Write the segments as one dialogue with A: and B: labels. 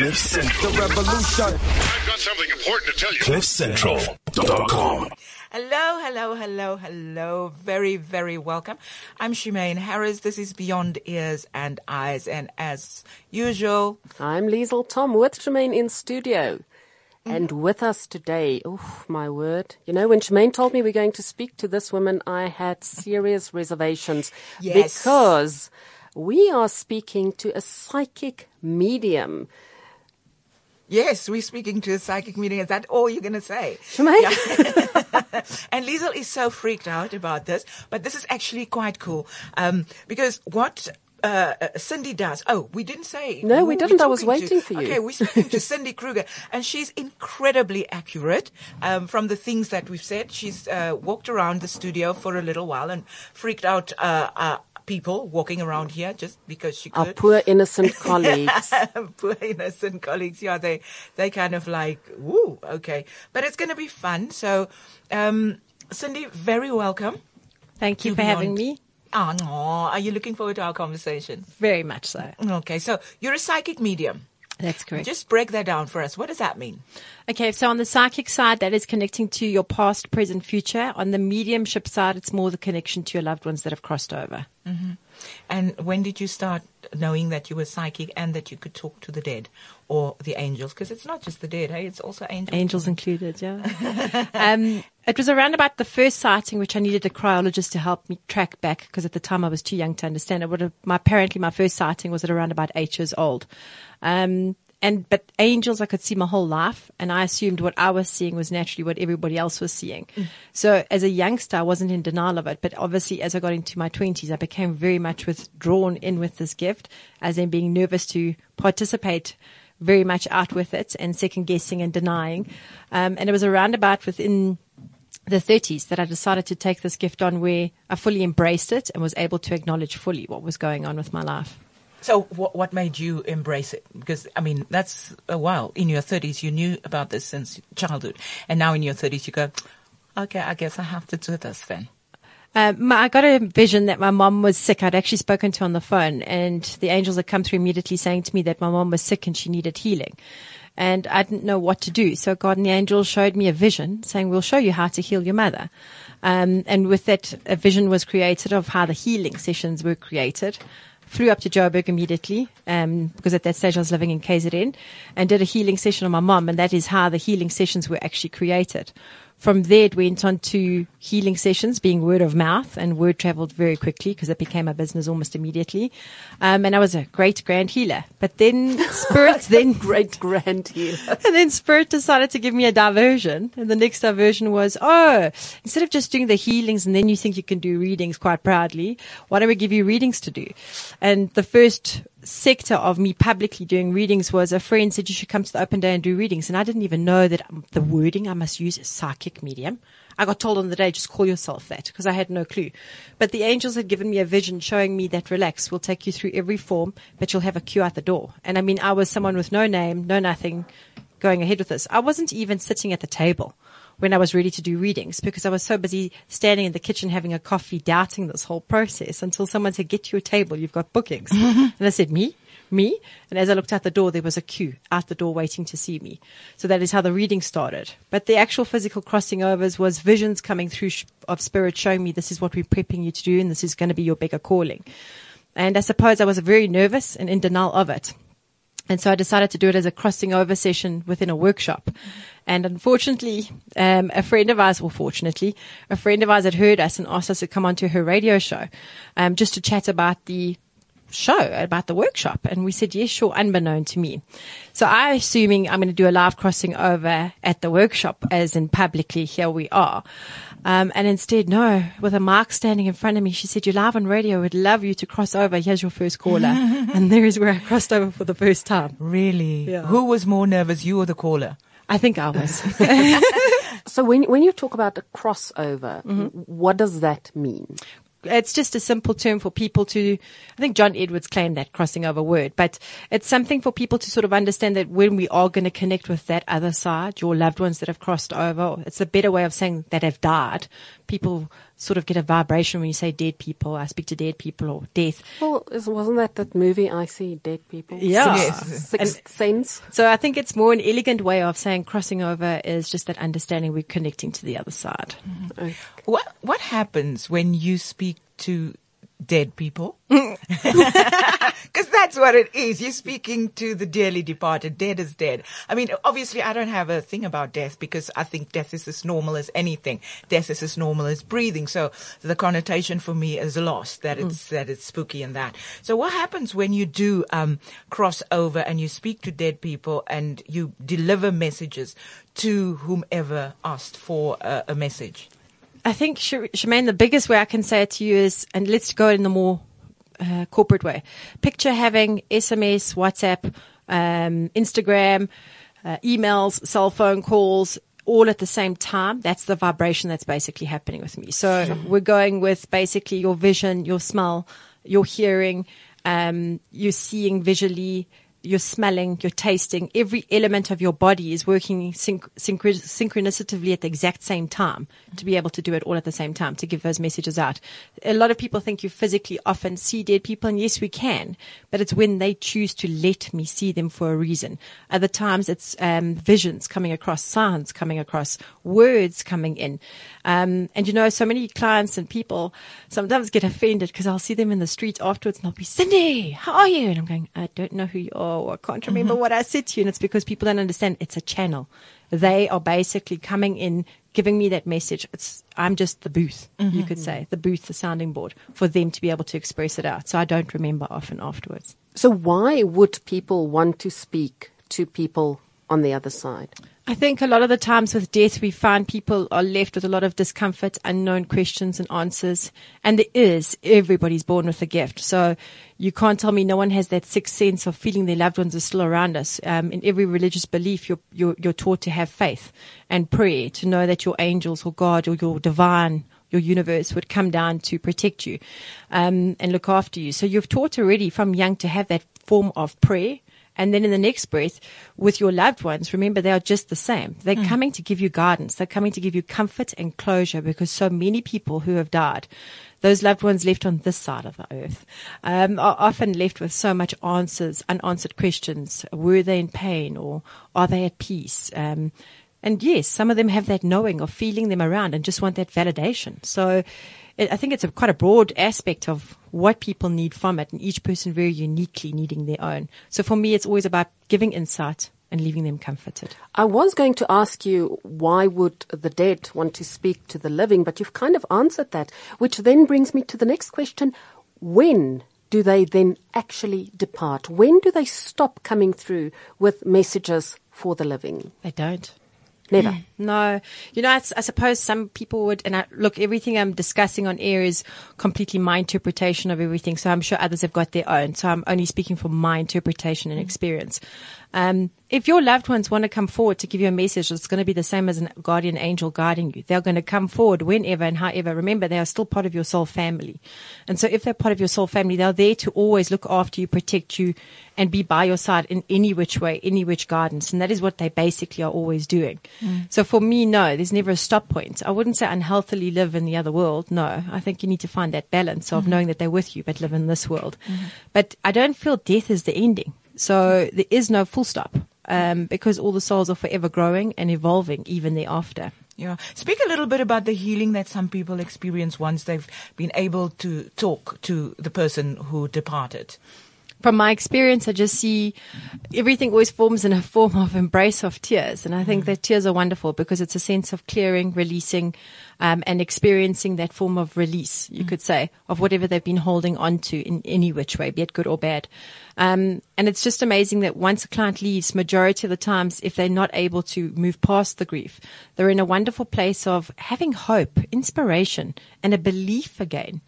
A: Cliff Central. The revolution.
B: I've got something important to tell you.
A: CliffCentral.com.
C: Hello, hello, hello, hello. Very, very welcome. I'm Shemaine Harris. This is Beyond Ears and Eyes. And as usual,
D: I'm Liesel Tom with Shemaine in studio. Mm-hmm. And with us today, oh my word. You know, when Shemaine told me we're going to speak to this woman, I had serious reservations.
C: Yes.
D: Because we are speaking to a psychic medium.
C: Yes, we're speaking to a psychic medium. Is that all you're going to say?
D: Shemaine?
C: and Liesel is so freaked out about this, but this is actually quite cool. Um, because what uh, uh, Cindy does. Oh, we didn't say.
D: No, we didn't. I was
C: talking to.
D: waiting for you.
C: Okay, we're speaking to Cindy Kruger, and she's incredibly accurate um, from the things that we've said. She's uh, walked around the studio for a little while and freaked out uh, uh, people walking around here just because she
D: Our poor innocent colleagues.
C: Poor innocent colleagues, yeah, they they kind of like, woo, okay, but it's going to be fun. So, um, Cindy, very welcome.
E: Thank you
C: to
E: for having me.
C: Oh, no. Are you looking forward to our conversation?
E: Very much so.
C: Okay, so you're a psychic medium.
E: That's correct.
C: Just break that down for us. What does that mean?
E: Okay, so on the psychic side, that is connecting to your past, present, future. On the mediumship side, it's more the connection to your loved ones that have crossed over.
C: And when did you start knowing that you were psychic and that you could talk to the dead or the angels? Because it's not just the dead, hey? It's also angels.
E: Angels included, yeah. um, it was around about the first sighting, which I needed a cryologist to help me track back because at the time I was too young to understand it. Would have, my apparently my first sighting was at around about eight years old. Um, and but angels I could see my whole life, and I assumed what I was seeing was naturally what everybody else was seeing. So as a youngster, I wasn't in denial of it, but obviously as I got into my twenties, I became very much withdrawn in with this gift, as in being nervous to participate very much out with it and second guessing and denying. Um, and it was around about within the 30s that I decided to take this gift on where I fully embraced it and was able to acknowledge fully what was going on with my life.
C: So what, what made you embrace it? Because, I mean, that's a while. In your 30s, you knew about this since childhood. And now in your 30s, you go, okay, I guess I have to do this then.
E: Um, I got a vision that my mom was sick. I'd actually spoken to her on the phone, and the angels had come through immediately saying to me that my mom was sick and she needed healing. And I didn't know what to do. So God and the angels showed me a vision saying, we'll show you how to heal your mother. Um, and with that, a vision was created of how the healing sessions were created. Flew up to Joburg immediately, um, because at that stage I was living in KZN and did a healing session on my mom. And that is how the healing sessions were actually created. From there, it went on to healing sessions, being word of mouth, and word traveled very quickly because it became a business almost immediately. Um, and I was a great grand healer. But then spirit then
D: Great grand healer.
E: and then Spirit decided to give me a diversion. And the next diversion was, oh, instead of just doing the healings and then you think you can do readings quite proudly, why don't we give you readings to do? And the first sector of me publicly doing readings was a friend said you should come to the open day and do readings. And I didn't even know that the wording I must use is psychic medium. I got told on the day, just call yourself that because I had no clue. But the angels had given me a vision showing me that relax, we'll take you through every form, but you'll have a queue at the door. And I mean, I was someone with no name, no nothing going ahead with this. I wasn't even sitting at the table when I was ready to do readings because I was so busy standing in the kitchen having a coffee, doubting this whole process until someone said, get to your table. You've got bookings. and I said, me? Me? And as I looked out the door, there was a queue out the door waiting to see me. So that is how the reading started. But the actual physical crossing overs was visions coming through of spirit showing me this is what we're prepping you to do and this is going to be your bigger calling. And I suppose I was very nervous and in denial of it. And so I decided to do it as a crossing over session within a workshop. And unfortunately, um, a friend of ours, well, fortunately, a friend of ours had heard us and asked us to come onto her radio show, um, just to chat about the show, about the workshop. And we said, yes, sure, unbeknown to me. So I assuming I'm going to do a live crossing over at the workshop as in publicly, here we are. Um, and instead, no, with a mark standing in front of me, she said, you're live on radio. We'd love you to cross over. Here's your first caller. and there is where I crossed over for the first time.
C: Really?
E: Yeah.
C: Who was more nervous, you or the caller?
E: I think I was.
D: So when when you talk about a crossover,
E: Mm-hmm.
D: what does that mean?
E: it's just a simple term for people to, I think John Edwards claimed that crossing over word, but it's something for people to sort of understand that when we are going to connect with that other side, your loved ones that have crossed over, it's a better way of saying that have died. People sort of get a vibration when you say dead people. I speak to dead people or death.
D: Well, wasn't that that movie I See Dead People?
E: Yeah.
C: Yes.
D: Sixth Sense.
E: So I think it's more an elegant way of saying crossing over is just that understanding we're connecting to the other side. Mm-hmm.
C: What what happens when you speak to dead people? Because that's what it is. You're speaking to the dearly departed. Dead is dead. I mean, obviously, I don't have a thing about death because I think death is as normal as anything. Death is as normal as breathing. So the connotation for me is lost. That it's that it's spooky and that. So what happens when you do um, cross over and you speak to dead people and you deliver messages to whomever asked for a, a message?
E: I think, Sh- Shemaine, the biggest way I can say it to you is, and let's go in the more uh, corporate way. Picture having SMS, WhatsApp, um, Instagram, uh, emails, cell phone calls, all at the same time. That's the vibration that's basically happening with me. So we're going with basically your vision, your smell, your hearing, um, you're seeing visually, you're smelling, you're tasting. Every element of your body is working synch- at the exact same time to be able to do it all at the same time to give those messages out. A lot of people think you physically often see dead people, and yes, we can, but it's when they choose to let me see them for a reason. Other times it's um, visions coming across, sounds coming across, words coming in. Um, and you know, so many clients and people sometimes get offended because I'll see them in the street afterwards and they'll be, Cindy, how are you? And I'm going, I don't know who you are. Or I can't remember mm-hmm. what I said to you. And it's because people don't understand it's a channel. They are basically coming in, giving me that message. It's, I'm just the booth, you mm-hmm. could say, the booth, the sounding board for them to be able to express it out. So I don't remember often afterwards.
D: So why would people want to speak to people on the other side?
E: I think a lot of the times with death, we find people are left with a lot of discomfort, unknown questions and answers. And there is, everybody's born with a gift. So you can't tell me no one has that sixth sense of feeling their loved ones are still around us. Um, in every religious belief, you're, you're, you're taught to have faith and prayer, to know that your angels or God or your divine your universe would come down to protect you um, and look after you. So you've taught already from young to have that form of prayer. And then in the next breath, with your loved ones, remember they are just the same. They're coming to give you guidance. They're coming to give you comfort and closure because so many people who have died, those loved ones left on this side of the earth, um, are often left with so much answers, unanswered questions. Were they in pain or are they at peace? Um, and yes, some of them have that knowing of feeling them around and just want that validation. So it, I think it's a, quite a broad aspect of what people need from it and each person very uniquely needing their own. So for me, it's always about giving insight and leaving them comforted.
D: I was going to ask you why would the dead want to speak to the living, but you've kind of answered that, which then brings me to the next question. When do they then actually depart? When do they stop coming through with messages for the living?
E: They don't.
D: Never. Mm.
E: No, you know, I suppose some people would, and I, look, everything I'm discussing on air is completely my interpretation of everything. So I'm sure others have got their own. So I'm only speaking from my interpretation and mm. experience. Um, if your loved ones want to come forward to give you a message, it's going to be the same as a guardian angel guiding you. They're going to come forward whenever and however. Remember, they are still part of your soul family. And so if they're part of your soul family, they're there to always look after you, protect you, and be by your side in any which way, any which guidance. And that is what they basically are always doing. Mm. So for me, no, there's never a stop point. I wouldn't say unhealthily live in the other world. No, I think you need to find that balance of mm-hmm. knowing that they're with you, but live in this world. Mm-hmm. But I don't feel death is the ending. So there is no full stop. Um, because all the souls are forever growing and evolving even thereafter.
C: Yeah. Speak a little bit about the healing that some people experience once they've been able to talk to the person who departed.
E: from my experience, I just see everything always forms in a form of embrace of tears. And I think that tears are wonderful because it's a sense of clearing, releasing, um, and experiencing that form of release, you could say, of whatever they've been holding on to in any which way, be it good or bad. Um, and it's just amazing that once a client leaves, majority of the times, if they're not able to move past the grief, they're in a wonderful place of having hope, inspiration, and a belief again.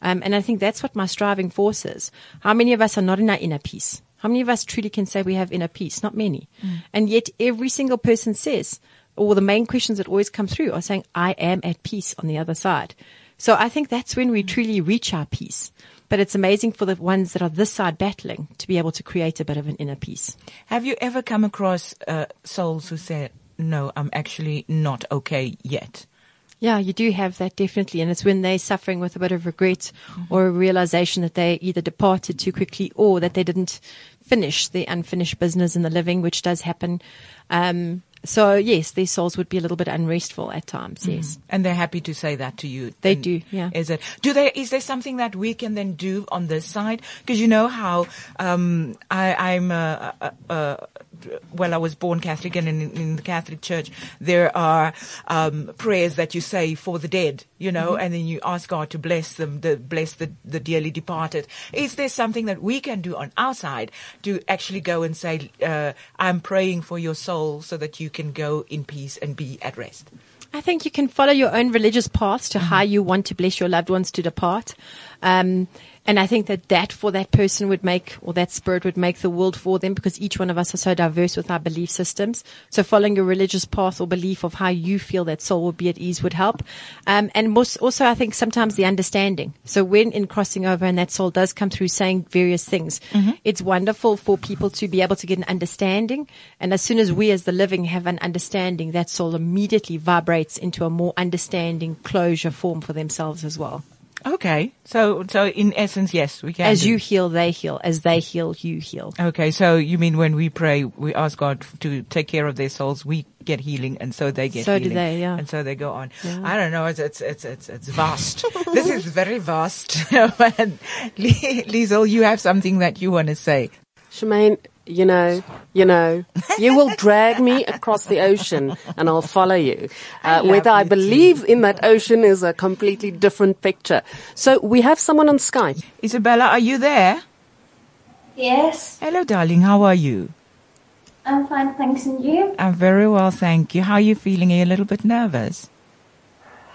E: Um, and I think that's what my striving force is. How many of us are not in our inner peace? How many of us truly can say we have inner peace? Not many. And yet every single person says, or the main questions that always come through are saying, I am at peace on the other side. So I think that's when we truly reach our peace. But it's amazing for the ones that are this side battling to be able to create a bit of an inner peace.
C: Have you ever come across uh, souls who say, "No, I'm actually not okay yet"?
E: Yeah, you do have that definitely. And it's when they're suffering with a bit of regret or a realization that they either departed too quickly or that they didn't finish the unfinished business in the living, which does happen. Um, so yes, their souls would be a little bit unrestful at times. Yes.
C: And they're happy to say that to you.
E: They
C: And
E: do, yeah.
C: Is it? Do they? Is there something that we can then do on this side? Because you know how um, I, I'm. Uh, uh, uh, well, I was born Catholic, and in, in the Catholic Church, there are um, prayers that you say for the dead. You know,
E: Mm-hmm.
C: and then you ask God to bless them, the, bless the, the dearly departed. Is there something that we can do on our side to actually go and say, uh, "I'm praying for your soul, so that you can go in peace and be at rest"?
E: I think you can follow your own religious paths to how you want to bless your loved ones to depart. Um, and I think that that for that person would make, or that spirit would make the world for them because each one of us are so diverse with our belief systems. So following your religious path or belief of how you feel that soul would be at ease would help. Um, and most, also I think sometimes the understanding. So when in crossing over and that soul does come through saying various things, it's wonderful for people to be able to get an understanding. And as soon as we as the living have an understanding, that soul immediately vibrates into a more understanding closure form for themselves as well.
C: Okay, so so in essence, yes, we can.
E: As
C: do.
E: you heal, they heal. As they heal, you heal.
C: Okay, so you mean when we pray, we ask God to take care of their souls, we get healing, and so they get
E: So do they, yeah.
C: and so they go on.
E: Yeah.
C: I don't know, it's it's it's it's, it's vast. this is very vast. Liesel, you have something that you want to say.
D: Shemaine, you know, you know, you will drag me across the ocean and I'll follow you. Uh,
C: love
D: whether I
C: you too.
D: believe in that ocean is a completely different picture. So we have someone on Skype.
C: Isabella, are you there?
F: Yes,
C: Hello, darling. How are you?
F: I'm fine, thanks, and you?
C: I'm very well, thank you. How are you feeling? Are you a little bit nervous?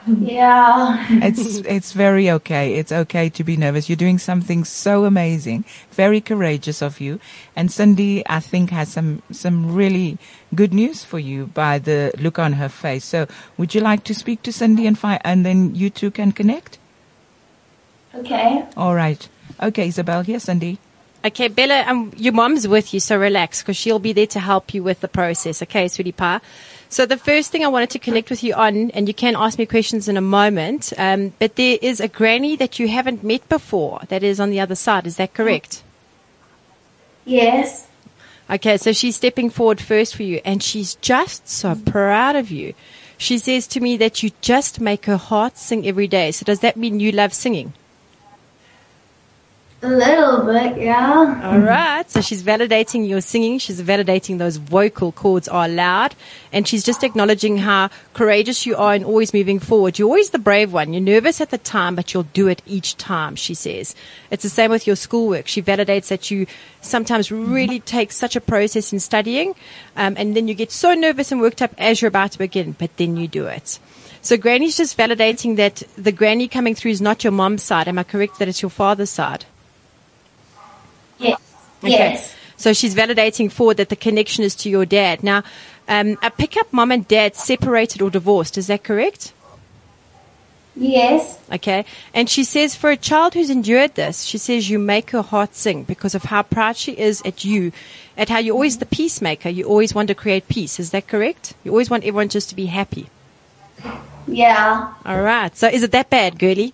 F: Yeah.
C: it's it's very okay. It's okay to be nervous. You're doing something so amazing, very courageous of you. And Cindy, I think, has some some really good news for you by the look on her face. So, would you like to speak to Cindy and fi- and then you two can connect?
F: Okay.
C: All right. Okay, Isabel here, Cindy.
E: Okay, Bella, um, your mom's with you, so relax because she'll be there to help you with the process. Okay, sweetie pie. So the first thing I wanted to connect with you on, and you can ask me questions in a moment, um, but there is a granny that you haven't met before that is on the other side. Is that correct?
F: Yes.
E: Okay, so she's stepping forward first for you, and she's just so proud of you. She says to me that you just make her heart sing every day. So does that mean you love singing?
F: A little bit, yeah.
E: All right. So she's validating your singing. She's validating those vocal cords are loud. And she's just acknowledging how courageous you are and always moving forward. You're always the brave one. You're nervous at the time, but you'll do it each time, she says. It's the same with your schoolwork. She validates that you sometimes really take such a process in studying. Um, and then you get so nervous and worked up as you're about to begin, but then you do it. So Granny's just validating that the granny coming through is not your mom's side. Am I correct that it's your father's side?
F: Yes.
E: Okay.
F: Yes.
E: So she's validating forward that the connection is to your dad. Now, um, I pick up mom and dad separated or divorced. Is that correct?
F: Yes.
E: Okay. And she says for a child who's endured this, she says you make her heart sing because of how proud she is at you, at how you're always the peacemaker. You always want to create peace. Is that correct? You always want everyone just to be happy.
F: Yeah.
E: All right. So is it that bad, girlie?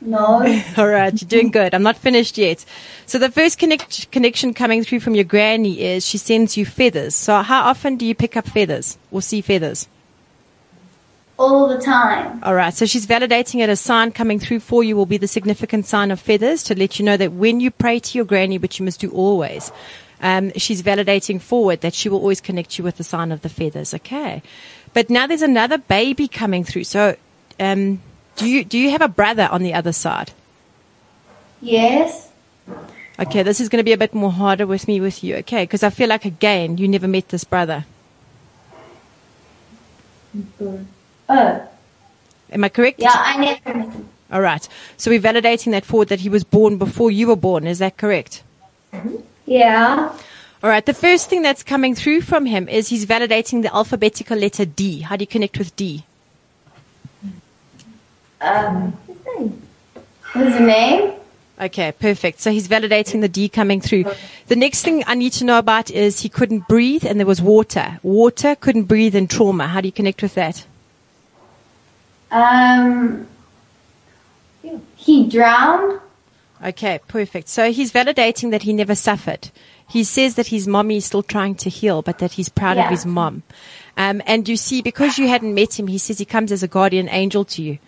F: No.
E: All right, you're doing good. I'm not finished yet. So the first connect, connection coming through from your granny is she sends you feathers. So how often do you pick up feathers or see feathers?
F: All the time.
E: All right. So she's validating it. A sign coming through for you will be the significant sign of feathers to let you know that when you pray to your granny, which you must do always, um, she's validating forward that she will always connect you with the sign of the feathers. Okay. But now there's another baby coming through. So, um, do you, do you have a brother on the other side?
F: Yes.
E: Okay, this is going to be a bit more harder with me with you, okay? Because I feel like again you never met this brother.
F: Oh. oh.
E: Am I correct?
F: Yeah, I never met him.
E: All right. So we're validating that forward that he was born before you were born. Is that correct? Mm-hmm.
F: Yeah.
E: All right. The first thing that's coming through from him is he's validating the alphabetical letter D. How do you connect with D?
F: Um. His What's the name?
E: Okay, perfect. So he's validating the D coming through. The next thing I need to know about is he couldn't breathe and there was water. Water couldn't breathe in trauma. How do you connect with that?
F: Um, he drowned.
E: Okay, perfect. So he's validating that he never suffered. He says that his mommy is still trying to heal, but that he's proud of his mom. Um, and you see, because you hadn't met him, he says he comes as a guardian angel to you.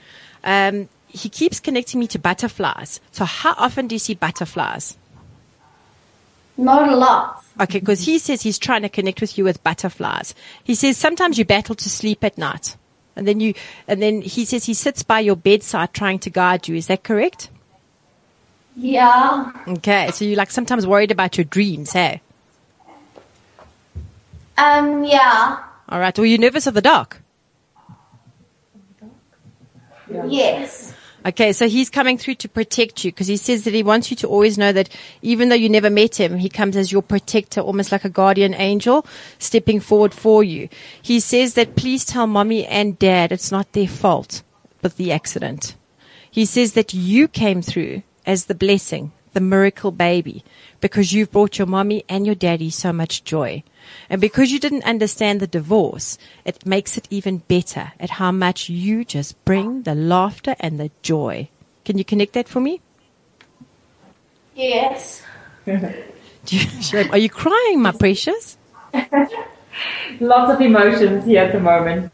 E: Um, he keeps connecting me to butterflies. So how often do you see butterflies?
F: Not a lot.
E: Okay, because he says he's trying to connect with you with butterflies. He says sometimes you battle to sleep at night. And then you, and then he says he sits by your bedside trying to guide you. Is that correct?
F: Yeah.
E: Okay, so you're like sometimes worried about your dreams, hey?
F: Um, yeah.
E: All right. Were you nervous of the dark?
F: Yes.
E: Okay, so he's coming through to protect you because he says that he wants you to always know that even though you never met him, he comes as your protector, almost like a guardian angel stepping forward for you. He says that please tell mommy and dad it's not their fault but the accident. He says that you came through as the blessing, the miracle baby, because you've brought your mommy and your daddy so much joy. And because you didn't understand the divorce, it makes it even better at how much you just bring the laughter and the joy. Can you connect that for me?
F: Yes.
E: Are you crying, my precious?
G: Lots of emotions here at the moment.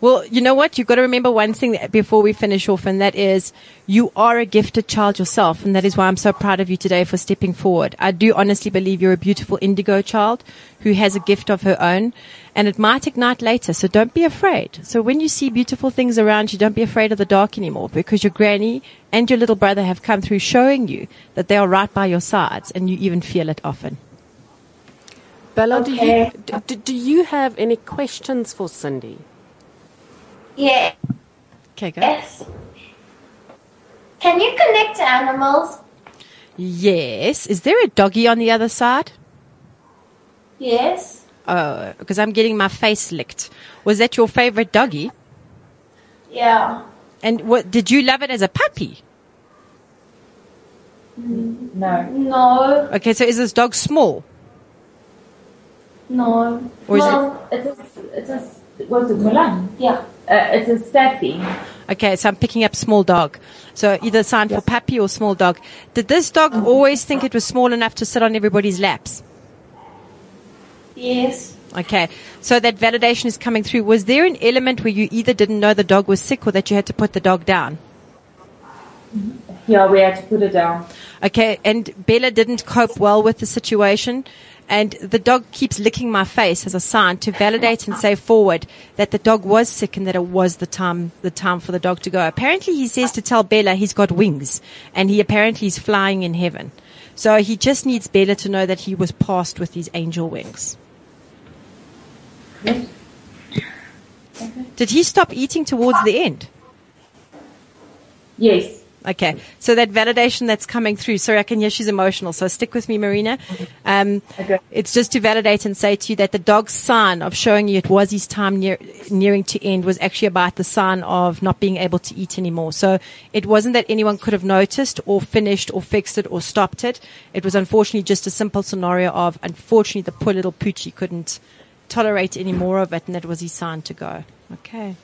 E: Well, you know what? You've got to remember one thing that- before we finish off, and that is you are a gifted child yourself, and that is why I'm so proud of you today for stepping forward. I do honestly believe you're a beautiful indigo child who has a gift of her own, and it might ignite later, so don't be afraid. So when you see beautiful things around you, don't be afraid of the dark anymore, because your granny and your little brother have come through showing you that they are right by your sides, and you even feel it often.
D: Bella, do, you, do, do you have any questions for Cindy?
F: Yeah.
E: Okay, go.
F: Yes. Can you connect to animals?
E: Yes. Is there a doggy on the other side?
F: Yes.
E: Oh, because I'm getting my face licked. Was that your favorite doggy?
F: Yeah.
E: And what did you love it as a puppy?
G: No.
F: No.
E: Okay, so is this dog small?
F: No.
E: Or is it-
F: well,
G: It's a, it's a, what's it, Mulan?
F: Yeah.
G: Uh, it's a staffy.
E: Okay, so I'm picking up small dog. So either sign for puppy or small dog. Did this dog always think it was small enough to sit on everybody's laps?
F: Yes.
E: Okay, so that validation is coming through. Was there an element where you either didn't know the dog was sick or that you had to put the dog down?
G: Yeah, we had to put it down.
E: Okay, and Bella didn't cope well with the situation. And the dog keeps licking my face as a sign to validate and say forward that the dog was sick and that it was the time, the time for the dog to go. Apparently he says to tell Bella he's got wings and he apparently is flying in heaven. So he just needs Bella to know that he was passed with his angel wings. Did he stop eating towards the end?
G: Yes.
E: Okay, so that validation that's coming through. Sorry, I can hear she's emotional. So stick with me, Marina. Um,
G: Okay.
E: It's just to validate and say to you that the dog's sign of showing you it was his time near, nearing to end was actually about the sign of not being able to eat anymore. So it wasn't that anyone could have noticed or finished or fixed it or stopped it. It was unfortunately just a simple scenario of unfortunately the poor little poochie couldn't tolerate any more of it, and that was his sign to go. Okay.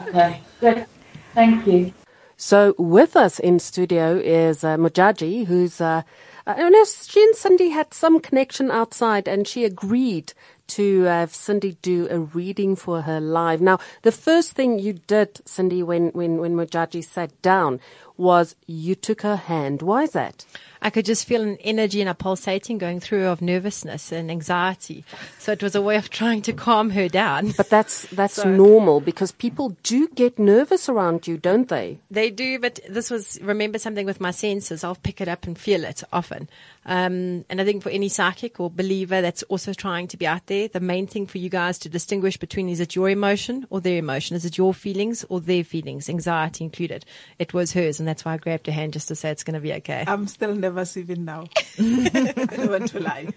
G: Okay. Good. Thank you.
D: So with us in studio is uh, Mujaji, who's, uh, uh, know she and Cindy had some connection outside and she agreed to have Cindy do a reading for her live. Now, the first thing you did, Cindy, when, when, when Mujaji sat down was you took her hand. Why is that?
E: I could just feel an energy and a pulsating going through of nervousness and anxiety. So it was a way of trying to calm her down.
D: But that's, that's
E: So-
D: normal because people do get nervous around you, don't they?
E: They do, but this was, remember something with my senses. I'll pick it up and feel it often. Um, and I think for any psychic or believer that's also trying to be out there, the main thing for you guys to distinguish between is it your emotion or their emotion? Is it your feelings or their feelings? Anxiety included. It was hers, and that's why I grabbed her hand just to say it's going to be okay.
H: I'm still nervous even now. I don't want to lie.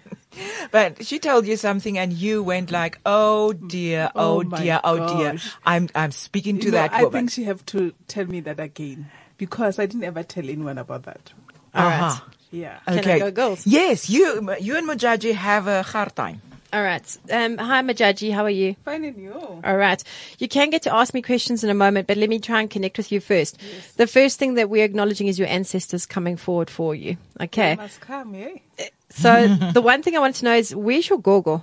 C: But she told you something and you went like, oh dear, oh,
H: Oh
C: dear, oh dear. I'm, I'm speaking to
H: You know,
C: that
H: I
C: woman.
H: think she have to tell me that again because I didn't ever tell anyone about that.
E: All
C: Uh-huh.
E: right.
H: Yeah.
E: Can I
C: okay.
E: go, girls?
C: Yes, you, you and Mujaji have a hard time.
E: All right. Um, hi, Mujaji. How are you?
H: Finding you.
E: All right. You can get to ask me questions in a moment, but let me try and connect with you first. Yes. The first thing that we're acknowledging is your ancestors coming forward for you. Okay.
H: Must come, eh?
E: So the one thing I want to know is where's your gogo?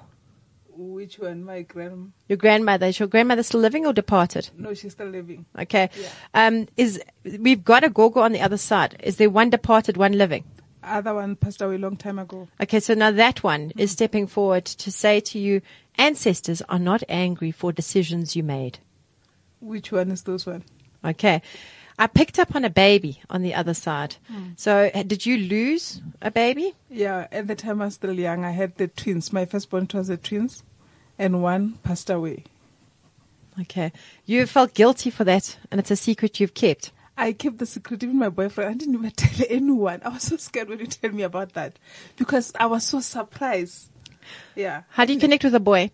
H: Which one? My grand.
E: Your grandmother. Is your grandmother still living or departed?
H: No, she's still living.
E: Okay. Um, is we've got a gogo on the other side. Is there one departed, one living?
H: Other one passed away a long time ago.
E: Okay, so now that one is stepping forward to say to you, ancestors are not angry for decisions you made.
H: Which one is those one?
E: Okay. I picked up on a baby on the other side. So uh, did you lose a baby?
H: Yeah, at the time I was still young, I had the twins. My firstborn was the twins, and one passed away.
E: Okay. You felt guilty for that and it's a secret you've kept.
H: I kept the secret, even my boyfriend. I didn't even tell anyone. I was so scared when you tell me about that because I was so surprised. Yeah,
E: How do you connect with a boy?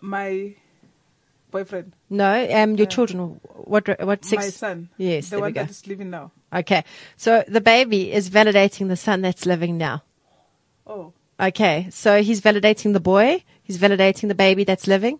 H: my boyfriend,
E: No, um, your children. What, what six?
H: my son,
E: Yes,
H: the one that is living now.
E: Okay. So the baby is validating the son that's living now.
H: Oh,
E: Okay. So he's validating the boy. He's validating the baby that's living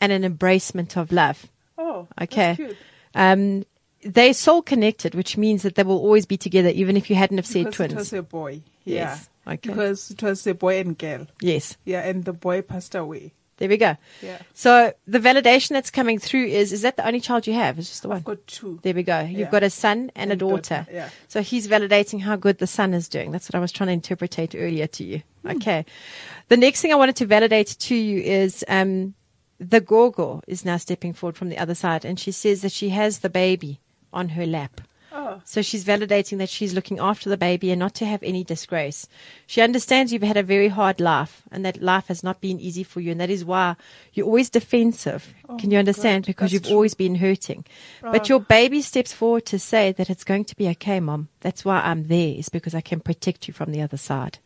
E: and an embracement of love.
H: oh,
E: Okay.
H: that's cute.
E: Um, they're soul connected, which means that they will always be together, even if you hadn't have said
H: Because
E: twins.
H: it was a boy.
E: Yes,
H: Yeah.
E: okay.
H: Because it was a boy and girl.
E: yes.
H: Yeah, and the boy passed away.
E: There we go.
H: Yeah.
E: So the validation that's coming through is, is that the only child you have? It's just the one.
H: I've got two.
E: There we go. You've
H: Yeah.
E: got a son and, a daughter.
H: daughter, yeah.
E: So he's validating how good the son is doing. That's what I was trying to interpretate earlier to you.
H: Hmm.
E: Okay. The next thing I wanted to validate to you is um, the gogo is now stepping forward from the other side and she says that she has the baby on her lap.
H: Oh,
E: So she's validating that she's looking after the baby and not to have any disgrace. She understands you've had a very hard life and that life has not been easy for you and that is why you're always defensive. Can you understand?
H: God,
E: because you've
H: true. Oh.
E: always been hurting. But your baby steps forward to say that it's going to be okay, mom. That's why I'm there is because I can protect you from the other side.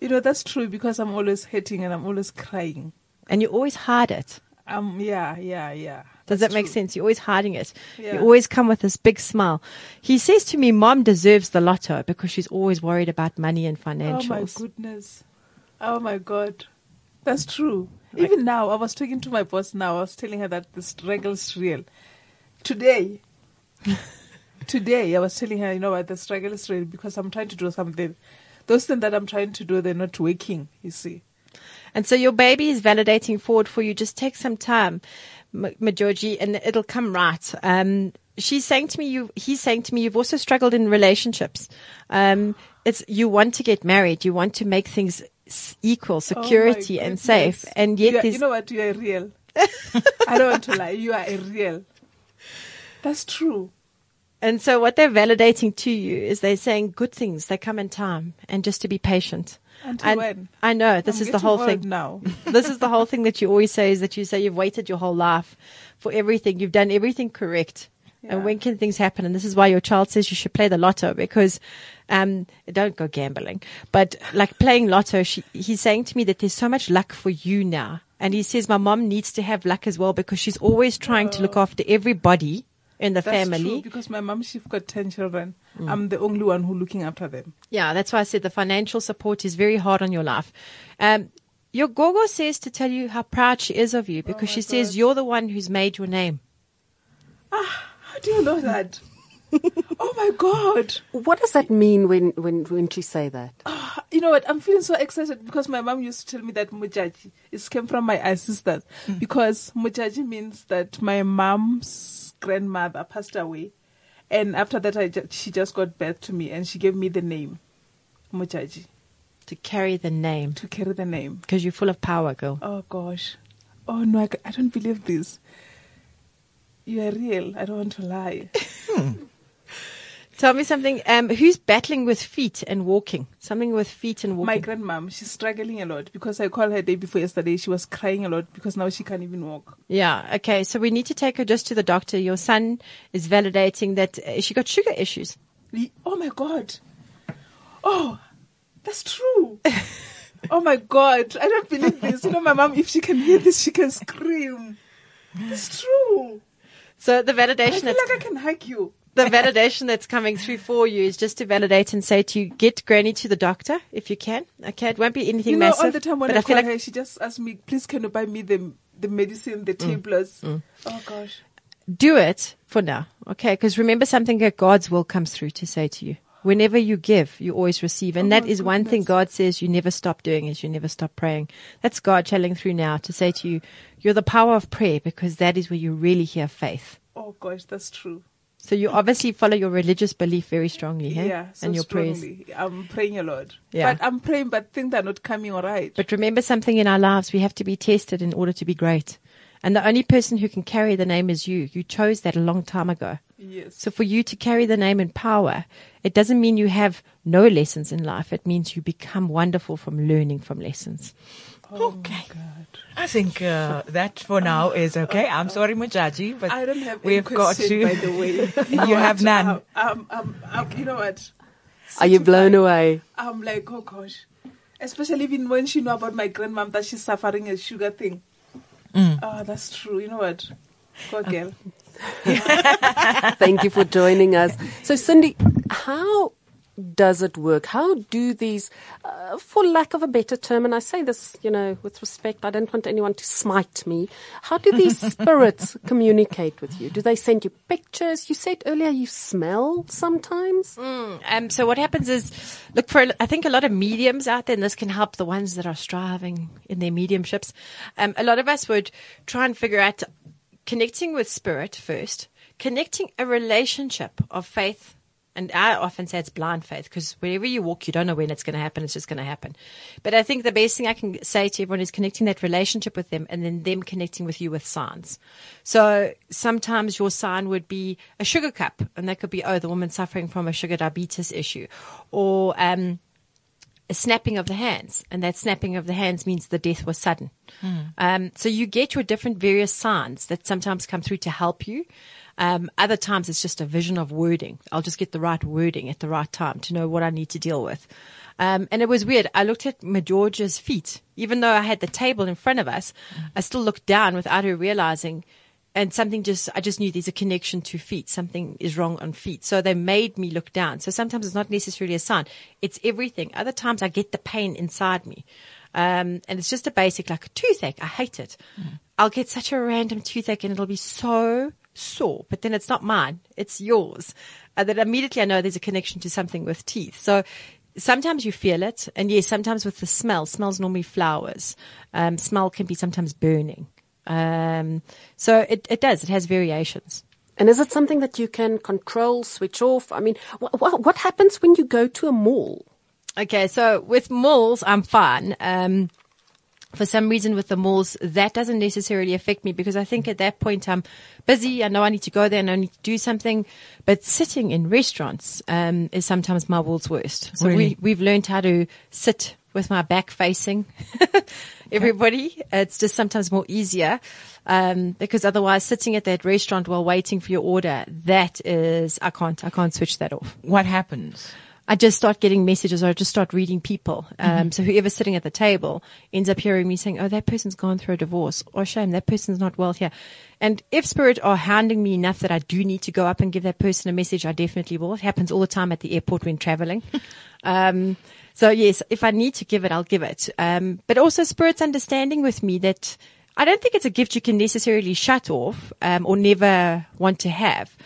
H: you know that's true because I'm always hurting and I'm always crying.
E: And you always hide it.
H: Um, yeah, yeah, yeah.
E: Does
H: That's
E: that make
H: true.
E: sense? You're always hiding it. You always come with this big smile. He says to me, Mom deserves the lotto because she's always worried about money and financials.
H: Oh my goodness. Oh my god. That's true. Even now, I was talking to my boss now. I was telling her that the struggle is real. Today, today, I was telling her, you know what, the struggle is real because I'm trying to do something. Those things that I'm trying to do, they're not working, you see.
E: And so your baby is validating forward for you. Just take some time, Mujaji, and it'll come right. Um, she's saying to me, you, he's saying to me, you've also struggled in relationships. Um, it's, you want to get married. You want to make things equal,
H: Oh
E: security and safe. And yet
H: You are- you know what, you are real. I don't want to lie. You are a real. That's true.
E: And so what they're validating to you is they're saying good things. They come in time and just to be patient.
H: Until
E: and
H: when?
E: I know this
H: I'm
E: is the whole thing.
H: now.
E: this is the whole thing that you always say is that you say you've waited your whole life for everything. You've done everything correct.
H: Yeah.
E: And when can things happen? And this is why your child says you should play the lotto because, um, don't go gambling, but like playing lotto, she, he's saying to me that there's so much luck for you now. And he says my mom needs to have luck as well because she's always trying to look after everybody in the
H: That's
E: family.
H: true because my mom, she's got 10 children. I'm the only one who looking after them.
E: Yeah, that's why I said the financial support is very hard on your life. Um, your Gogo says to tell you how proud she is of you because she says you're the one who's made your name.
H: Ah, how do you know that? oh my God.
D: What does that mean when, when, when she say that?
H: You know what? I'm feeling so excited because my mom used to tell me that Mujaji is came from my ancestors because Mujaji means that my mom's grandmother passed away. And after that, I ju- she just got back to me and she gave me the name Mujaji
E: To carry the name
H: to carry the name.
E: because you're full of power, girl.
H: Oh gosh. Oh no, I, I don't believe this. You are real. I don't want to lie. Hmm.
E: Tell me something. Um, who's battling with feet and walking? Something with feet and walking.
H: My grandmom, she's struggling a lot because I called her day before yesterday. She was crying a lot because now she can't even walk.
E: yeah. Okay. So we need to take her just to the doctor. Your son is validating that uh, she got sugar issues.
H: Oh my god. Oh, that's true. oh my god. I don't believe this. You know, my mom, if she can hear this, she can scream. It's true.
E: So the validation.
H: I
E: feel
H: like I can hug you.
E: The validation that's coming through for you is just to validate and say to you, get Granny to the doctor if you can. Okay, it won't be anything
H: You know,
E: massive.
H: all the time when
E: but
H: I,
E: I feel
H: call
E: like
H: her, she just asks me, "Please, can you buy me the the medicine, the mm. tablets?" Mm. Oh gosh.
E: do it for now, okay? Because remember something that God's will comes through to say to you. Whenever you give, you always receive. And
H: Oh
E: that
H: my
E: is one thing. God says you never stop doing is you never stop praying. That's God channeling through now to say to you, you're the power of prayer because that is where you really hear faith.
H: Oh gosh, that's true.
E: So you obviously follow your religious belief very strongly, hey?
H: Yeah, so
E: and your prayers.
H: I'm praying a lot.
E: Yeah.
H: But I'm praying, but things are not coming all right.
E: But remember something in our lives, we have to be tested in order to be great. And the only person who can carry the name is you. You chose that a long time ago.
H: yes.
E: So for you to carry the name in power, it doesn't mean you have no lessons in life. It means you become wonderful from learning from lessons.
C: Oh, okay. I think uh, that for now is okay. I'm sorry, Mujaji, but
H: I don't have
C: we've got
H: question,
C: to.
H: by the way.
C: you have none.
H: Um, um, um, you know what?
D: Are you blown away?
H: I'm like, oh gosh. Especially even when she know about my grandmom that she's suffering a sugar thing.
C: Mm.
H: Oh, that's true. You know what? Go girl.
D: Thank you for joining us. So, Cindy, how does it work? How do these, uh, for lack of a better term, and I say this, you know, with respect, I don't want anyone to smite me. How do these spirits communicate with you? Do they send you pictures? You said earlier you smell sometimes.
E: Um, so what happens is, look for, I think a lot of mediums out there, and this can help the ones that are striving in their mediumships. Um, a lot of us would try and figure out connecting with spirit first, connecting a relationship of faith. And I often say it's blind faith because wherever you walk, you don't know when it's going to happen. It's just going to happen. But I think the best thing I can say to everyone is connecting that relationship with them and then them connecting with you with signs. So sometimes your sign would be a sugar cup and that could be, oh, the woman suffering from a sugar diabetes issue or, um, a snapping of the hands, and that snapping of the hands means the death was sudden. Um, so you get your different various signs that sometimes come through to help you. Um, other times it's just a vision of wording. I'll just get the right wording at the right time to know what I need to deal with. Um, and it was weird. I looked at Mujaji's feet, even though I had the table in front of us. I still looked down without her realizing and something just I just knew there's a connection to feet. Something is wrong on feet. So they made me look down. So sometimes it's not necessarily a sign. It's everything. Other times I get the pain inside me. Um, and it's just a basic like a toothache. I hate it. I'll get such a random toothache and it'll be so sore, but then it's not mine. It's yours. And then immediately I know there's a connection to something with teeth. So sometimes you feel it. And yes, sometimes with the smell, smells normally flowers. Um, smell can be sometimes burning. Um, so it, it does. It has variations.
D: And is it something that you can control, switch off? I mean, wh- wh- what happens when you go to a mall?
E: Okay, so with malls, I'm fine. Um, for some reason with the malls, that doesn't necessarily affect me because I think at that point I'm busy. I know I need to go there and I need to do something. But sitting in restaurants um, is sometimes my world's worst. So
C: Really?
E: we, we've learned how to sit with my back facing everybody. It's just sometimes more easier um, because otherwise sitting at that restaurant while waiting for your order, that is, I can't, I can't switch that off.
C: What happens?
E: I just start getting messages or I just start reading people. Um, So whoever's sitting at the table ends up hearing me saying, Oh, that person's gone through a divorce. Or shame, that person's not well here. And if spirit are hounding me enough that I do need to go up and give that person a message, I definitely will. It happens all the time at the airport when traveling. um, so yes, if I need to give it, I'll give it. Um, but also spirit's understanding with me that I don't think it's a gift you can necessarily shut off, um, or never want to have.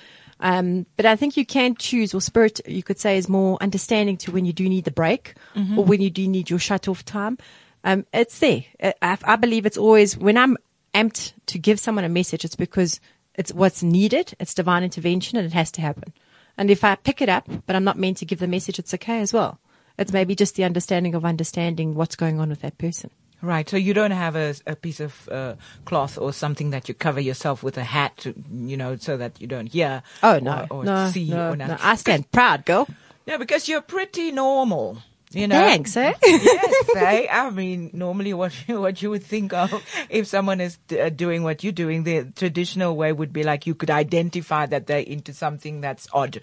E: Um, but I think you can choose, or spirit, you could say, is more understanding to when you do need the break or when you do need your shut off time. Um, it's there. I, I I believe it's always when I'm amped to give someone a message, it's because it's what's needed. It's divine intervention and it has to happen. And if I pick it up, but I'm not meant to give the message, it's okay as well. It's maybe just the understanding of understanding what's going on with that person.
C: Right. So you don't have a, a piece of uh, cloth or something that you cover yourself with a hat, to, you know, so that you don't hear.
E: Oh no,
C: or, or
E: no,
C: see
E: no,
C: or
E: no. I stand proud, girl.
C: No, because you're pretty normal. You know,
E: Thanks, eh?
C: yes, eh? I mean, normally what you, what you would think of if someone is d- uh, doing what you're doing, the traditional way would be like you could identify that they're into something that's odd.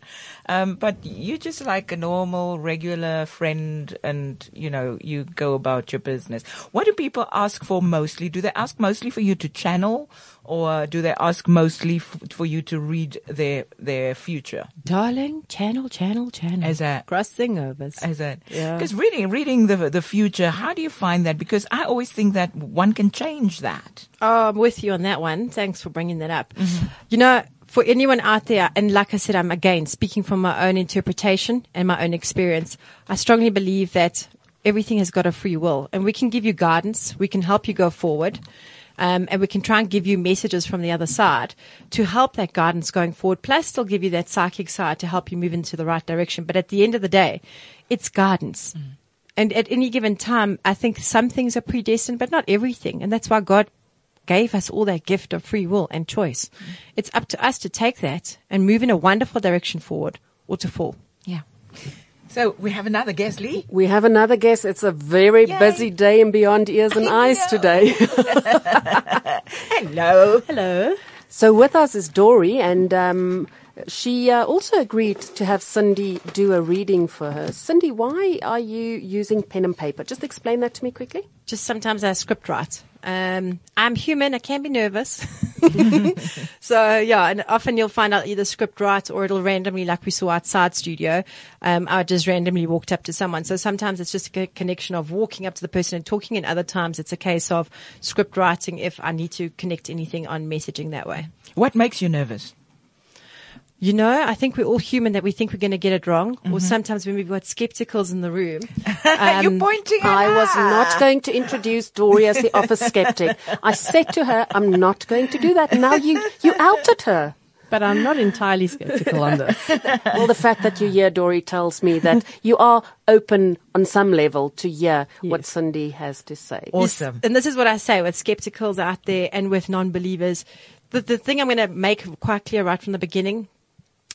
C: Um, but you're just like a normal, regular friend and, you know, you go about your business. What do people ask for mostly? Do they ask mostly for you to channel or do they ask mostly f- for you to read their, their future?
E: Darling, channel, channel, channel.
C: As a-
E: crossing overs.
C: As that,
E: Yeah.
C: because reading reading the the future, how do you find that? Because I always think that one can change that.
E: Oh, I'm with you on that one. Thanks for bringing that up. Mm-hmm. You know, for anyone out there, and like I said, I'm again speaking from my own interpretation and my own experience. I strongly believe that everything has got a free will, and we can give you guidance. We can help you go forward. Um, and we can try and give you messages from the other side to help that guidance going forward. Plus, still give you that psychic side to help you move into the right direction. But at the end of the day, it's guidance. And at any given time, I think some things are predestined, but not everything. And that's why God gave us all that gift of free will and choice. It's up to us to take that and move in a wonderful direction forward or to fall.
C: Yeah. So we have another guest, Lee.
D: We have another guest. It's a very
C: Yay.
D: busy day in Beyond Ears and Eyes today.
C: Hello.
E: Hello.
D: so with us is Dory, and um, she uh, also agreed to have Cindy do a reading for her. Cindy, why are you using pen and paper? Just explain that to me quickly.
E: Just sometimes I script write. Um, I'm human. I can be nervous. so yeah, and often you'll find out either script write or it'll randomly, like we saw outside studio, um, I just randomly walked up to someone. So sometimes it's just a connection of walking up to the person and talking, and other times it's a case of script writing if I need to connect anything on messaging that way.
C: What makes you nervous?
E: You know, I think we're all human that we think we're going to get it wrong. Or sometimes when we've got skepticals in the room.
C: You're
E: um,
C: pointing. At
D: I was not going to introduce Dory as the office skeptic. I said to her, I'm not going to do that. Now you, you outed her.
I: But I'm not entirely skeptical on this.
D: Well, the fact that you hear here, Dory, tells me that you are open on some level to hear what
I: Yes.
D: Cindy has to say.
C: Awesome.
E: And this is what I say with skepticals out there and with non-believers. The, the thing I'm going to make quite clear right from the beginning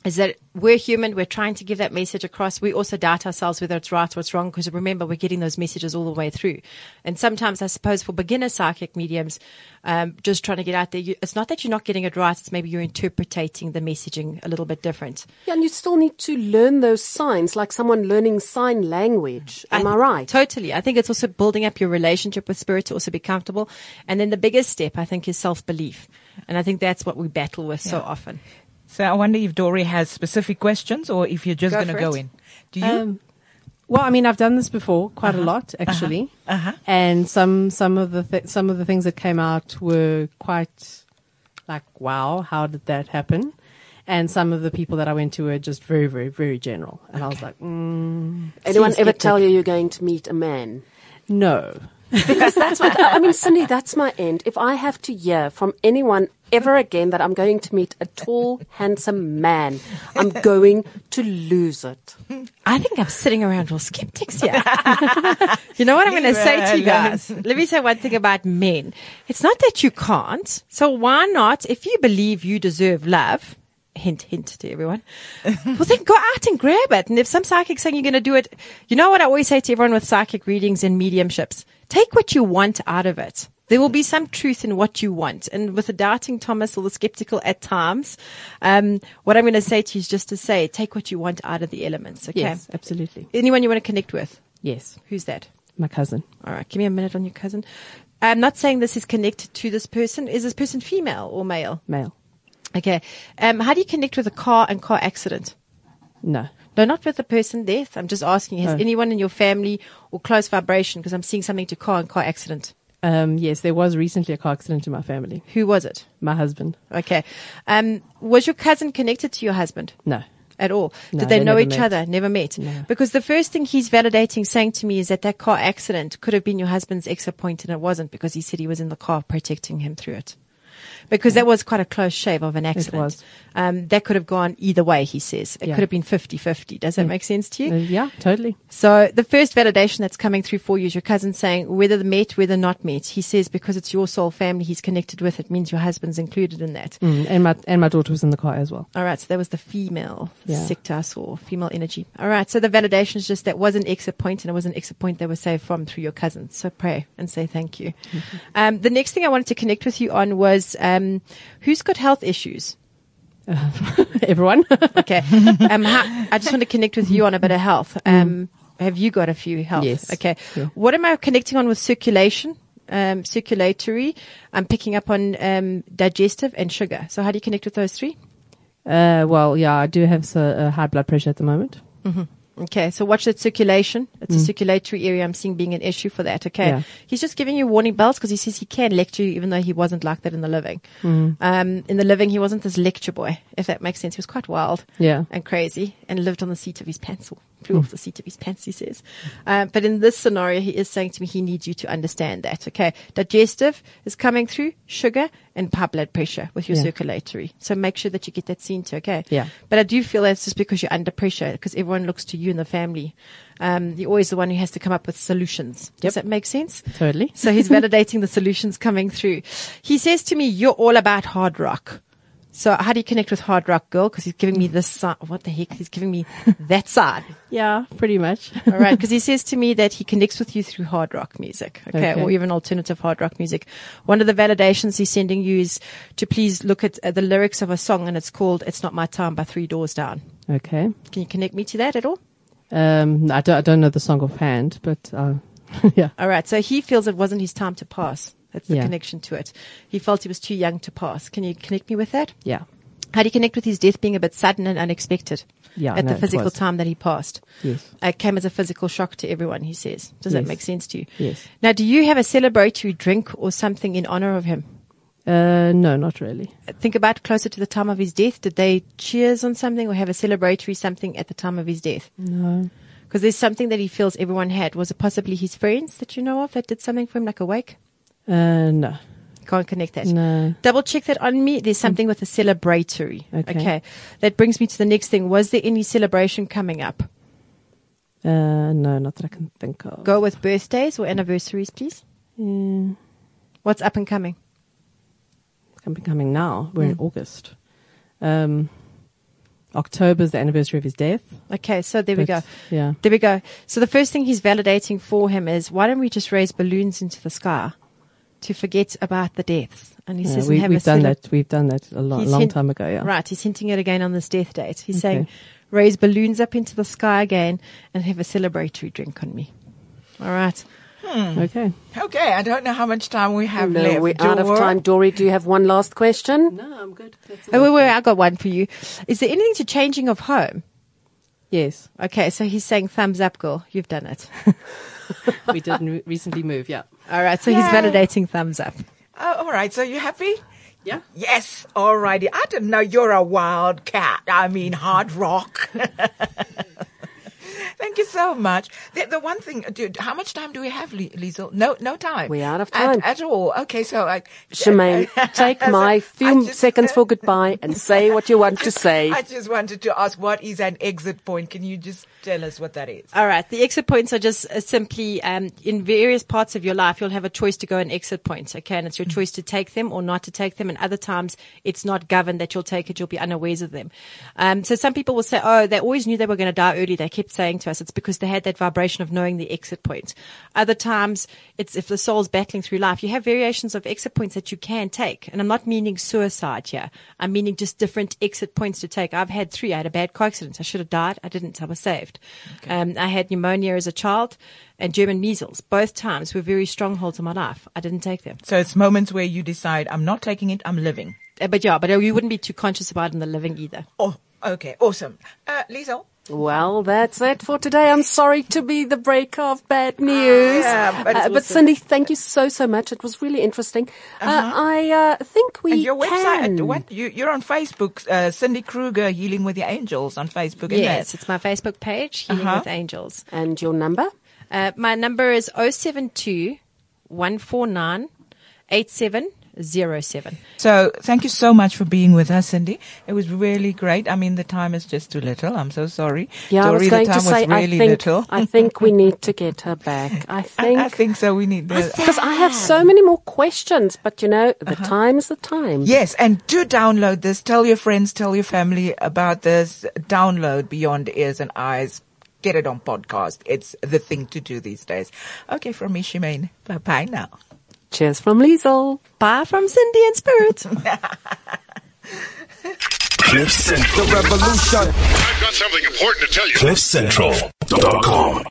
E: is that we're human. We're trying to give that message across. We also doubt ourselves whether it's right or it's wrong because remember, we're getting those messages all the way through. And sometimes I suppose for beginner psychic mediums, um, just trying to get out there, you, it's not that you're not getting it right. It's maybe you're interpreting the messaging a little bit different.
D: Yeah, and you still need to learn those signs, like someone learning sign language. Am I,
E: th-
D: right?
E: Totally. I think it's also building up your relationship with spirit to also be comfortable. And then the biggest step, I think, is self-belief. And I think that's what we battle with so often.
C: So I wonder if Dory has specific questions or if you're just going to go in. Do you?
I: Um, well, I mean, I've done this before quite a lot, actually, Uh huh. and some some of the th- some of the things that came out were quite like, wow, how did that happen? And some of the people that I went to were just very, very, very general, and I was like, mm,
D: Anyone ever
I: skeptic.
D: tell you you're going to meet a man?
I: no?
D: Because that's what, I mean, Cindy, that's my end. If I have to hear from anyone ever again that I'm going to meet a tall, handsome man, I'm going to lose it.
E: I think I'm sitting around all skeptics here. you know what I'm going to say to you guys? Let me say one thing about men. It's not that you can't. So why not, if you believe you deserve love, hint, hint to everyone, well then go out and grab it. And if some psychic's saying you're going to do it, you know what I always say to everyone with psychic readings and mediumships? Take what you want out of it. There will be some truth in what you want. And with the doubting Thomas or the skeptical at times, um, what I'm going to say to you is just to say, take what you want out of the elements. Okay.
I: Yes, absolutely.
E: Anyone you want to connect with?
I: Yes,
E: Who's that?
I: my cousin,
E: All right. Give me a minute on your cousin. I'm not saying this is connected to this person. Is this person female or male?
I: male.
E: Okay. Um, how do you connect with a car and car accident?
I: No,
E: No, not with the person death. I'm just asking, has
I: No.
E: anyone in your family or close vibration, because I'm seeing something to car and car accident.
I: Um, yes, there was recently a car accident in my family.
E: Who was it?
I: My husband,
E: Okay. Um, was your cousin connected to your husband?
I: no.
E: at all?
I: No,
E: Did they,
I: they
E: know each
I: met.
E: other? Never met.
I: No.
E: Because the first thing he's validating saying to me is that that car accident could have been your husband's exit point and it wasn't because he said he was in the car protecting him through it. Because that was quite a close shave of an accident.
I: It was.
E: Um, that could have gone either way, he says. It
I: Yeah.
E: could have been 50-50. Does that make sense to you?
I: Uh, yeah, totally.
E: So the first validation that's coming through for you is your cousin saying whether the met, whether not met. He says because it's your soul family he's connected with, it means your husband's included in that.
I: Mm, and my and my daughter was in the car as well.
E: All right, so that was the female
I: Yeah.
E: sectus or female energy. All right, so the validation is just that was an exit point and it was an exit point that was saved from through your cousin. So pray and say thank you. Um, the next thing I wanted to connect with you on was um, who's got health issues?
I: Everyone.
E: Okay. Um, how, I just want to connect with you on a bit of health. Um, have you got a few health?
I: Yes.
E: Okay.
I: Yeah.
E: What am I connecting on with circulation? Um, circulatory. I'm picking up on um, digestive and sugar. So how do you connect with those three?
I: uh, well, yeah, I do have so, uh, high blood pressure at the moment.
E: Okay, so watch that circulation. It's a circulatory area I'm seeing being an issue for that. Okay.
I: Yeah.
E: He's just giving you warning bells because he says he can lecture you even though he wasn't like that in the living. Um, in the living, he wasn't this lecture boy, if that makes sense. He was quite wild.
I: Yeah.
E: And crazy and lived on the seat of his or flew off the seat of his pants, he says. Um, but in this scenario, he is saying to me he needs you to understand that. Okay. Digestive is coming through sugar and high blood pressure with your
I: Yeah.
E: circulatory. So make sure that you get that seen to. Okay.
I: Yeah.
E: But I do feel that's just because you're under pressure because everyone looks to you in the family. Um, you're always the one who has to come up with solutions. Does that make sense?
I: Totally.
E: So he's validating the solutions coming through. He says to me, you're all about hard rock. So how do you connect with hard rock girl? Cause he's giving me this side. What the heck? He's giving me that side.
I: Yeah, pretty much.
E: All right. Cause he says to me that he connects with you through hard rock music. Okay.
I: Okay.
E: Or even alternative hard rock music. One of the validations he's sending you is to please look at uh, the lyrics of a song and it's called It's Not My Time by Three Doors Down.
I: okay.
E: Can you connect me to that at all?
I: Um, I don't, I don't know the song offhand, but uh, yeah.
E: All right. So he feels it wasn't his time to pass. That's the
I: Yeah.
E: connection to it. He felt he was too young to pass. Can you connect me with that?
I: Yeah.
E: How do you connect with his death being a bit sudden and unexpected?
I: Yeah,
E: At
I: no,
E: the physical time that he passed.
I: Yes.
E: It came as a physical shock to everyone, he says. Does that make sense to you?
I: Yes.
E: Now, do you have a celebratory drink or something in honor of him?
I: Uh, no, not really.
E: Think about closer to the time of his death. Did they cheers on something or have a celebratory something at the time of his death?
I: No.
E: Because there's something that he feels everyone had. Was it possibly his friends that you know of that did something for him, like a wake?
I: Uh, no.
E: Can't connect that.
I: No.
E: Double check that on me. There's something with a celebratory.
I: Okay.
E: That brings me to the next thing. Was there any celebration coming up?
I: Uh, no, not that I can think of.
E: Go with birthdays or anniversaries, please.
I: Yeah.
E: What's up and coming?
I: I'm coming now. We're
E: Mm.
I: in August. Um, October is the anniversary of his death.
E: Okay, so there we go.
I: Yeah.
E: There we go. So the first thing he's validating for him is why don't we just raise balloons into the sky to forget about the deaths? And he
I: Yeah,
E: says
I: we,
E: have
I: we've
E: a
I: done that. We've done that a lo- long
E: hint-
I: time ago. Yeah.
E: Right, he's hinting it again on this death date. He's
I: Okay.
E: saying raise balloons up into the sky again and have a celebratory drink on me. All right. Hmm.
I: Okay.
C: Okay, I don't know how much time we have
D: No,
C: left.
D: we're out of time. Dory, do you have one last question?
I: No, I'm good.
E: Oh, wait, wait, I got one for you. Is there anything to changing of home?
I: Yes,
E: Okay, so he's saying thumbs up, girl. You've done it.
I: we did n- recently move. Yeah.
E: All right, so he's validating thumbs up.
C: Oh, all right, so you happy?
I: Yeah.
C: Yes, All righty. I didn't know you're a wild cat. I mean, hard rock. Thank you so much. The, the one thing, dude, how much time do we have, Lie- Liesel? No, no time.
D: We're out of time.
C: At, all. Okay, so I.
D: Shemaine, take
C: So
D: my few
C: just-
D: seconds for goodbye and say what you want to say.
C: I just wanted to ask, what is an exit point? Can you just tell us what that is?
E: All right. The exit points are just uh, simply um, in various parts of your life, you'll have a choice to go an exit point. Okay. And it's your choice to take them or not to take them. And other times it's not governed that you'll take it. You'll be unawares of them. Um, so some people will say, oh, they always knew they were going to die early. They kept saying to us, it's because they had that vibration of knowing the exit point. Other times it's if the soul's battling through life, you have variations of exit points that you can take. And I'm not meaning suicide here. I'm meaning just different exit points to take. I've had three. I had a bad car accident. I should have died. I didn't. I was saved. Um, I had pneumonia as a child and German measles. Both times were very strongholds in my life. I didn't take them.
C: So it's moments where you decide, I'm not taking it, I'm living.
E: Uh, But yeah, but you wouldn't be too conscious about it in the living either.
C: Oh, okay, awesome. Uh, Liesel?
D: Well, that's it for today. I'm sorry to be the breaker of bad news.
C: Yeah, but
D: Uh, but. Cindy, thank you so, so much. It was really interesting. Uh, I uh, think we
C: And your website,
D: can.
C: what, you, you're on Facebook, uh, Cindy Kruger, Healing with the Angels on Facebook, isn't
E: Yes,
C: it?
E: it's my Facebook page, Healing
C: Uh-huh.
E: with Angels.
D: And your number?
E: Uh, my number is 072 149 07.
C: So thank you so much for being with us, Cindy. It was really great. I mean, the time is just too little. I'm so sorry.
D: Yeah, I was going
C: the time
D: to say,
C: was really
D: I think,
C: little.
D: I think we need to get her back. I
C: I,
D: think.
C: I think so. We need the,
D: because I have so many more questions, but you know, the uh-huh. time is the time.
C: Yes, and do download this. Tell your friends, tell your family about this. Download Beyond Ears and Eyes. Get it on podcast. It's the thing to do these days. Okay, from me, Shemaine. Bye bye now.
D: Cheers from Liesel.
E: Bye from Cindy and Spirit.
A: Cliff Central. Revolution.
B: I've got something important to tell you.
A: CliffCentral.com.